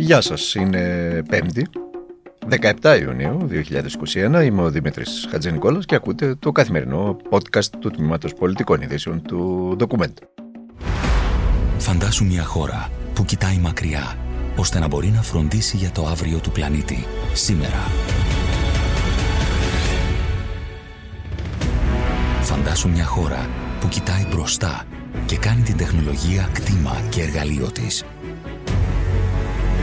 Γεια σας, είναι 5η, 17 Ιουνίου 2021. Είμαι ο Δημήτρης Χατζενικόλας και ακούτε το καθημερινό podcast του Τμήματος Πολιτικών Ειδήσεων του Document. Φαντάσου μια χώρα που κοιτάει μακριά, ώστε να μπορεί να φροντίσει για το αύριο του πλανήτη, σήμερα. Φαντάσου μια χώρα που κοιτάει μπροστά και κάνει την τεχνολογία κτήμα και εργαλείο της.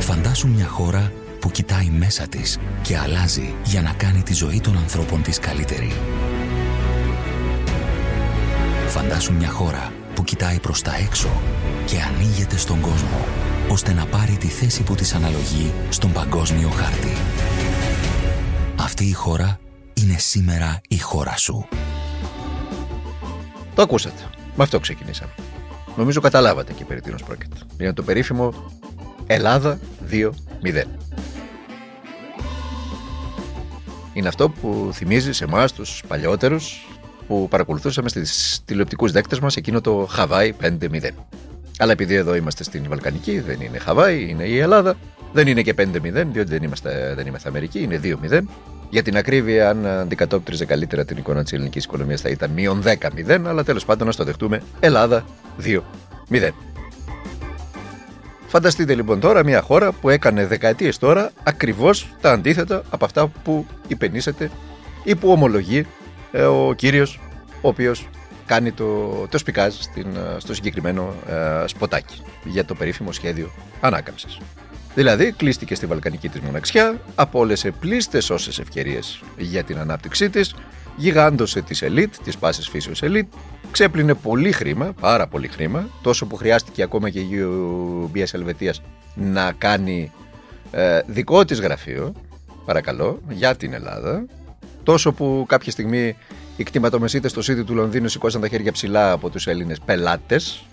Φαντάσου μια χώρα που κοιτάει μέσα της και αλλάζει για να κάνει τη ζωή των ανθρώπων της καλύτερη. Φαντάσου μια χώρα που κοιτάει προς τα έξω και ανοίγεται στον κόσμο, ώστε να πάρει τη θέση που της αναλογεί στον παγκόσμιο χάρτη. Αυτή η χώρα είναι σήμερα η χώρα σου. Το ακούσατε. Με αυτό ξεκινήσαμε. Νομίζω καταλάβατε και περί τίνος πρόκειται. Είναι το περίφημο Ελλάδα 2-0. Είναι αυτό που θυμίζει σε εμάς τους παλιότερου που παρακολουθούσαμε στις τηλεοπτικούς δέκτες μας εκείνο το Χαβάη 5-0. Αλλά επειδή εδώ είμαστε στην Βαλκανική, δεν είναι Χαβάη, είναι η Ελλάδα. Δεν είναι και 5-0, διότι δεν είμαστε, δεν είμαστε Αμερική, είναι 2-0. Για την ακρίβεια, αν αντικατόπτριζε καλύτερα την εικόνα της ελληνικής οικονομίας, θα ήταν μείον 10-0, αλλά τέλος πάντων να το δεχτούμε Ελλάδα 2-0. Φανταστείτε λοιπόν τώρα μια χώρα που έκανε δεκαετίες τώρα ακριβώς τα αντίθετα από αυτά που υπενήσεται ή που ομολογεί ε, ο κύριος ο οποίος κάνει το, το σπικάζ στην, ε, στο συγκεκριμένο ε, σποτάκι για το περίφημο σχέδιο ανάκαμψης. Δηλαδή, κλείστηκε στη βαλκανική της μοναξιά, απόλυσε πλήστες όσες ευκαιρίες για την ανάπτυξή της, γιγάντωσε τη ελίτ, τη πάση φύσεως ελίτ, ξέπλυνε πολύ χρήμα, πάρα πολύ χρήμα, τόσο που χρειάστηκε ακόμα και η UBS Ελβετίας να κάνει ε, δικό της γραφείο, παρακαλώ, για την Ελλάδα, τόσο που κάποια στιγμή οι κτηματομεσίτες στο σύντη του Λονδίνου σηκώσαν τα χέρια ψηλά από τους Έλληνες πελάτες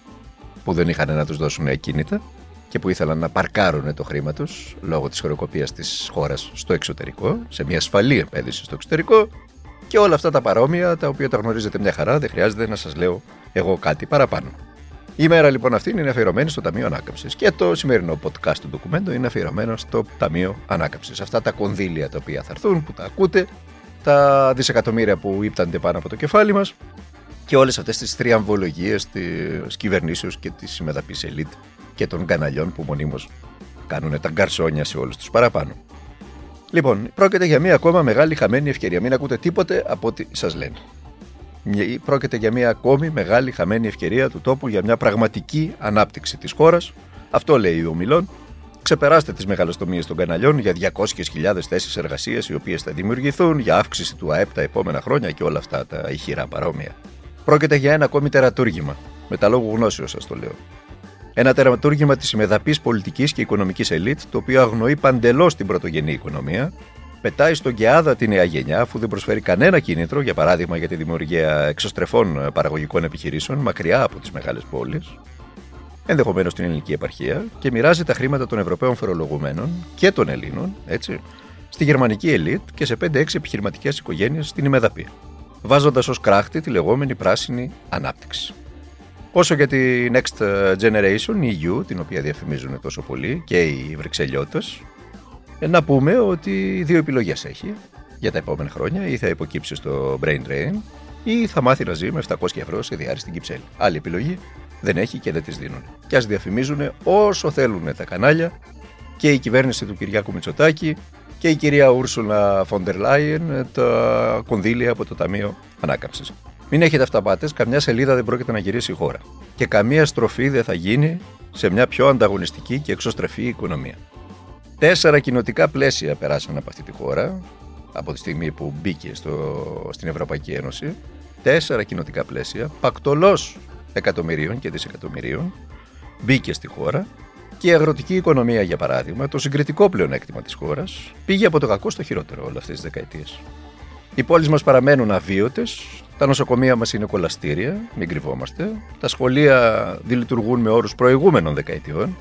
που δεν είχαν να τους δώσουν ακίνητα και που ήθελαν να παρκάρουν το χρήμα τους λόγω της χωροκοπίας της χώρας στο εξωτερικό, σε μια ασφαλή επένδυση στο εξωτερικό και όλα αυτά τα παρόμοια τα οποία τα γνωρίζετε μια χαρά, δεν χρειάζεται να σας λέω εγώ κάτι παραπάνω. Η μέρα λοιπόν αυτή είναι αφιερωμένη στο Ταμείο Ανάκαμψης. Και το σημερινό podcast του ντοκουμέντο είναι αφιερωμένο στο Ταμείο Ανάκαμψης. Αυτά τα κονδύλια τα οποία θα έρθουν, που τα ακούτε, τα δισεκατομμύρια που ύπτανται πάνω από το κεφάλι μας και όλες αυτές τις θριαμβολογίε της κυβερνήσεως και της συμμεταπής ελίτ και των καναλιών που μονίμως κάνουν τα γκαρσόνια σε όλους τους παραπάνω. Λοιπόν, πρόκειται για μια ακόμα μεγάλη χαμένη ευκαιρία. Μην ακούτε τίποτε από ό,τι σας λένε. Πρόκειται για μια ακόμη μεγάλη χαμένη ευκαιρία του τόπου για μια πραγματική ανάπτυξη της χώρας. Αυτό λέει ο Μιλόν. Ξεπεράστε τις μεγαλοστομίες των καναλιών για 200.000 θέσεις εργασίας οι οποίες θα δημιουργηθούν, για αύξηση του ΑΕΠ τα επόμενα χρόνια και όλα αυτά τα ηχηρά παρόμοια. Πρόκειται για ένα ακόμη τερατούργημα. Με τα λόγου γνώσεως σας το λέω. Ένα τερματούργημα της ημεδαπή πολιτικής και οικονομικής ελίτ, το οποίο αγνοεί παντελώς την πρωτογενή οικονομία, πετάει στον ΚΕΑΔΑ τη νέα γενιά, αφού δεν προσφέρει κανένα κίνητρο, για παράδειγμα για τη δημιουργία εξωστρεφών παραγωγικών επιχειρήσεων μακριά από τις μεγάλες πόλεις, ενδεχομένως στην ελληνική επαρχία, και μοιράζει τα χρήματα των Ευρωπαίων φορολογουμένων και των Ελλήνων, έτσι, στη γερμανική ελίτ και σε 5-6 επιχειρηματικές οικογένειες στην ημεδαπή, βάζοντας ως κράχτη τη λεγόμενη πράσινη ανάπτυξη. Όσο για τη Next Generation, η EU, την οποία διαφημίζουν τόσο πολύ, και οι Βρυξελιώτες, ε, να πούμε ότι δύο επιλογές έχει για τα επόμενα χρόνια. Ή θα υποκύψει στο Brain Drain ή θα μάθει να ζει με 700 ευρώ σε διάρρη στην Κυψέλη. Άλλη επιλογή δεν έχει και δεν τις δίνουν. Και ας διαφημίζουν όσο θέλουν τα κανάλια και η κυβέρνηση του Κυριάκου Μητσοτάκη και η κυρία Ούρσουλα Φοντερ Λάιεν τα κονδύλια από το Ταμείο Ανάκαμψης. Μην έχετε αυταπάτες, καμιά σελίδα δεν πρόκειται να γυρίσει η χώρα. Και καμία στροφή δεν θα γίνει σε μια πιο ανταγωνιστική και εξωστρεφή οικονομία. Τέσσερα κοινοτικά πλαίσια περάσαν από αυτή τη χώρα από τη στιγμή που μπήκε στο, στην Ευρωπαϊκή Ένωση. Τέσσερα κοινοτικά πλαίσια, πακτολός εκατομμυρίων και δισεκατομμυρίων, μπήκε στη χώρα και η αγροτική οικονομία, για παράδειγμα, το συγκριτικό πλεονέκτημα της χώρας, πήγε από το κακό στο χειρότερο όλες αυτές τις δεκαετίες. Οι πόλεις μας παραμένουν αβίωτες, τα νοσοκομεία μας είναι κολαστήρια, μην κρυβόμαστε. Τα σχολεία δεν λειτουργούν με όρους προηγούμενων δεκαετιών.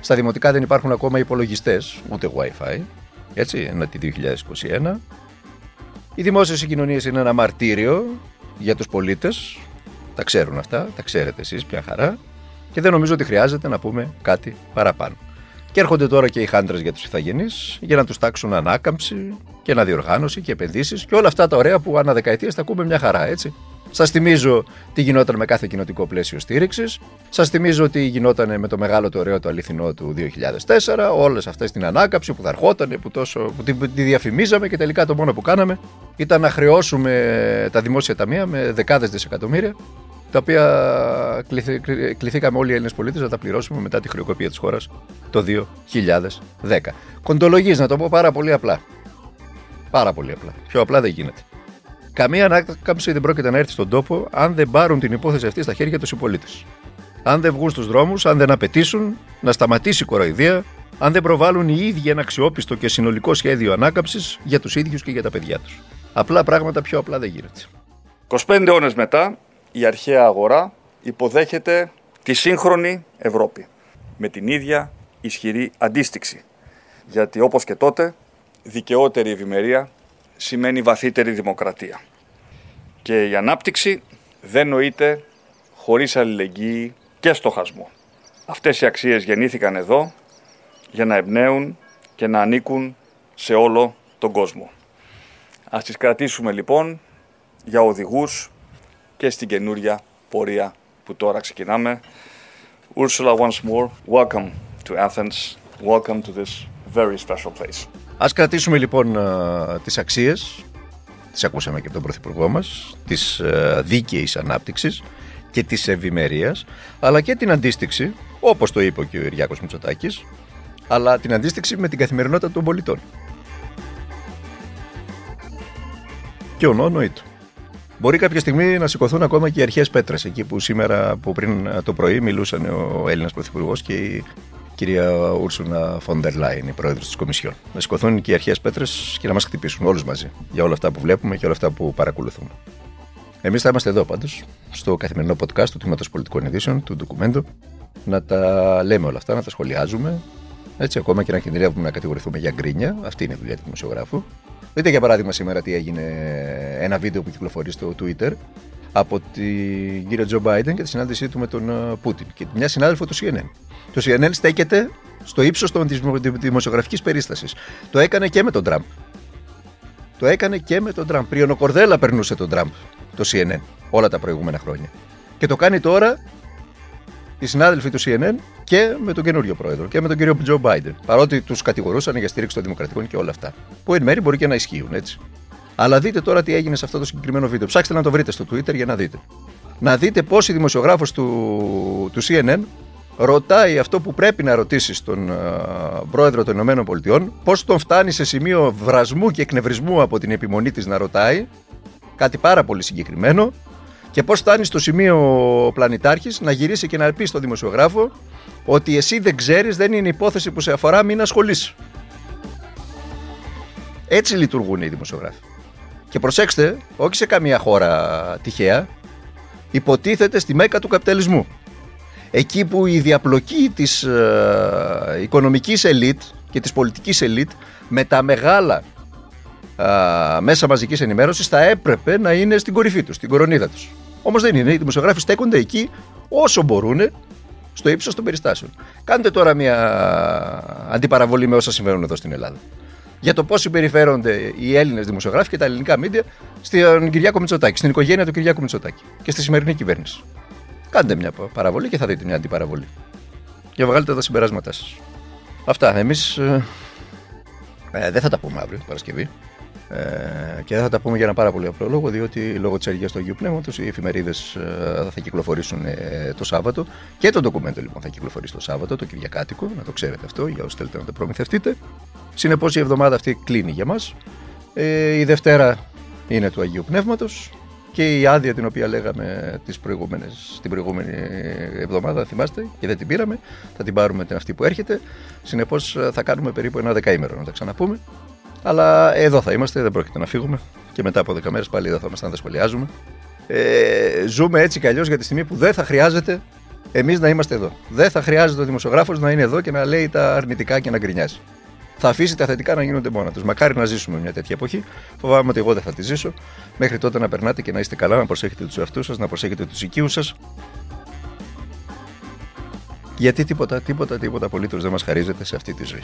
Στα δημοτικά δεν υπάρχουν ακόμα υπολογιστές, ούτε WiFi. Έτσι, ένα τη 2021. Οι δημόσιες συγκοινωνίες είναι ένα μαρτύριο για τους πολίτες. Τα ξέρουν αυτά, τα ξέρετε εσείς, πια χαρά. Και δεν νομίζω ότι χρειάζεται να πούμε κάτι παραπάνω. Και έρχονται τώρα και οι χάντρες για τους ηθαγενείς για να τους τάξουν ανάκαμψη και αναδιοργάνωση και επενδύσεις και όλα αυτά τα ωραία που ανά δεκαετίες τα ακούμε μια χαρά, έτσι. Σας θυμίζω τι γινόταν με κάθε κοινοτικό πλαίσιο στήριξης. Σας θυμίζω τι γινόταν με το μεγάλο το ωραίο το αληθινό του 2004. Όλες αυτές την ανάκαμψη που θα ερχόταν, που, τόσο, που τη, τη διαφημίζαμε και τελικά το μόνο που κάναμε ήταν να χρεώσουμε τα δημόσια ταμεία με δεκάδες δισεκατομμύρια τα οποία κληθήκαμε όλοι οι Έλληνες πολίτες να τα πληρώσουμε μετά τη χρεοκοπία της χώρας το 2010. Κοντολογή, να το πω πάρα πολύ απλά. Πάρα πολύ απλά. Πιο απλά δεν γίνεται. Καμία ανάκαμψη δεν πρόκειται να έρθει στον τόπο αν δεν πάρουν την υπόθεση αυτή στα χέρια τους οι πολίτες. Αν δεν βγουν στους δρόμους, αν δεν απαιτήσουν να σταματήσει η κοροϊδία, αν δεν προβάλλουν οι ίδιοι ένα αξιόπιστο και συνολικό σχέδιο ανάκαμψης για τους ίδιους και για τα παιδιά τους. Απλά πράγματα πιο απλά δεν γίνεται. 25 ώρες μετά, η αρχαία αγορά υποδέχεται τη σύγχρονη Ευρώπη με την ίδια ισχυρή αντίστοιξη. Γιατί όπως και τότε, δικαιότερη ευημερία σημαίνει βαθύτερη δημοκρατία. Και η ανάπτυξη δεν νοείται χωρίς αλληλεγγύη και στοχασμό. Αυτές οι αξίες γεννήθηκαν εδώ για να εμπνέουν και να ανήκουν σε όλο τον κόσμο. Ας τις κρατήσουμε λοιπόν για οδηγούς και στην καινούρια πορεία που τώρα ξεκινάμε. Ursula, once more, welcome to Athens. Welcome to this very special place. Ας κρατήσουμε λοιπόν τις αξίες, τις ακούσαμε και από τον Πρωθυπουργό μας, της δίκαιης ανάπτυξης και της ευημερίας, αλλά και την αντίστοιξη, όπως το είπε ο κ. Ιριάκος Μητσοτάκης, αλλά την αντίστοιξη με την καθημερινότητα των πολιτών. Και ο νόνο του. Μπορεί κάποια στιγμή να σηκωθούν ακόμα και οι αρχές πέτρες, εκεί που σήμερα, που πριν το πρωί, μιλούσαν ο Έλληνας Πρωθυπουργός και η κυρία Ούρσουνα Φόντερ Λάιν, η πρόεδρος της Κομισιόν. Να σηκωθούν και οι αρχές πέτρες και να μας χτυπήσουν όλους μαζί για όλα αυτά που βλέπουμε και όλα αυτά που παρακολουθούμε. Εμείς θα είμαστε εδώ πάντως, στο καθημερινό podcast του Τμήματος Πολιτικών Ειδήσεων, του ντοκουμέντου, να τα λέμε όλα αυτά, να τα σχολιάζουμε. Έτσι, ακόμα και να κινδυνεύουμε να κατηγορηθούμε για γκρίνια. Αυτή είναι η δουλειά του δημοσιογράφου. Δείτε για παράδειγμα σήμερα τι έγινε ένα βίντεο που κυκλοφορεί στο Twitter από την κύριο Τζο Μπάιντεν και τη συνάντησή του με τον ε, Πούτιν και μια συνάδελφο του CNN. Το CNN στέκεται στο ύψος τη δημοσιογραφικής περίστασης. Το έκανε και με τον Τραμπ. Το έκανε και με τον Τραμπ. Πριονοκορδέλα περνούσε τον Τραμπ το CNN όλα τα προηγούμενα χρόνια. Και το κάνει τώρα οι συνάδελφοι του CNN και με τον καινούριο πρόεδρο και με τον κύριο Τζο Μπάιντεν. Παρότι τους κατηγορούσαν για στήριξη των Δημοκρατικών και όλα αυτά. Που εν μέρει μπορεί και να ισχύουν έτσι. Αλλά δείτε τώρα τι έγινε σε αυτό το συγκεκριμένο βίντεο. Ψάξτε να το βρείτε στο Twitter για να δείτε. Να δείτε πώς η δημοσιογράφος του, του CNN ρωτάει αυτό που πρέπει να ρωτήσει στον uh, πρόεδρο των Ηνωμένων Πολιτειών, πώς τον φτάνει σε σημείο βρασμού και εκνευρισμού από την επιμονή της να ρωτάει, κάτι πάρα πολύ συγκεκριμένο, και πώς φτάνει στο σημείο ο πλανητάρχης να γυρίσει και να πει στον δημοσιογράφο ότι εσύ δεν ξέρεις, δεν είναι υπόθεση που σε αφορά, μην ασχολείσαι. Έτσι λειτουργούν οι δημοσιογράφοι. Και προσέξτε, όχι σε καμία χώρα τυχαία, υποτίθεται στη μέκα του καπιταλισμού. Εκεί που η διαπλοκή της ε, οικονομικής ελίτ και της πολιτικής ελίτ με τα μεγάλα ε, μέσα μαζικής ενημέρωσης θα έπρεπε να είναι στην κορυφή τους, στην κορονίδα τους. Όμως δεν είναι. Οι δημοσιογράφοι στέκονται εκεί όσο μπορούν στο ύψος των περιστάσεων. Κάντε τώρα μια αντιπαραβολή με όσα συμβαίνουν εδώ στην Ελλάδα για το πώς συμπεριφέρονται οι Έλληνες δημοσιογράφοι και τα ελληνικά μίντια στον Κυριάκο Μητσοτάκη, στην οικογένεια του Κυριάκου Μητσοτάκη και στη σημερινή κυβέρνηση. Κάντε μια παραβολή και θα δείτε μια αντιπαραβολή. Και βγάλετε τα συμπεράσματά σας. Αυτά. Εμείς ε, ε, δεν θα τα πούμε αύριο, Παρασκευή. Ε, και δεν θα τα πούμε για ένα πάρα πολύ απλό λόγο, διότι λόγω της αργίας του Αγίου Πνεύματος οι εφημερίδες ε, θα κυκλοφορήσουν ε, το Σάββατο και το ντοκουμέντο λοιπόν θα κυκλοφορήσει το Σάββατο, το Κυριακάτικο, να το ξέρετε αυτό για όσου θέλετε να το προμηθευτείτε. Συνεπώς η εβδομάδα αυτή κλείνει για μας. Ε, η Δευτέρα είναι του Αγίου Πνεύματος και η άδεια την οποία λέγαμε τις προηγούμενες, την προηγούμενη εβδομάδα, θυμάστε, και δεν την πήραμε, θα την πάρουμε την αυτή που έρχεται. Συνεπώς θα κάνουμε περίπου ένα δεκαήμερο να τα ξαναπούμε. Αλλά εδώ θα είμαστε, δεν πρόκειται να φύγουμε. Και μετά από 10 μέρες πάλι εδώ θα είμαστε να τα σχολιάζουμε. Ε, ζούμε έτσι κι αλλιώς για τη στιγμή που δεν θα χρειάζεται εμείς να είμαστε εδώ. Δεν θα χρειάζεται ο δημοσιογράφος να είναι εδώ και να λέει τα αρνητικά και να γκρινιάζει. Θα αφήσει τα θετικά να γίνονται μόνα τους. Μακάρι να ζήσουμε μια τέτοια εποχή. Φοβάμαι ότι εγώ δεν θα τη ζήσω. Μέχρι τότε να περνάτε και να είστε καλά, να προσέχετε τους εαυτούς σας, να προσέχετε τους οικείους σας. Γιατί τίποτα, τίποτα, τίποτα απολύτως δεν μας χαρίζεται σε αυτή τη ζωή.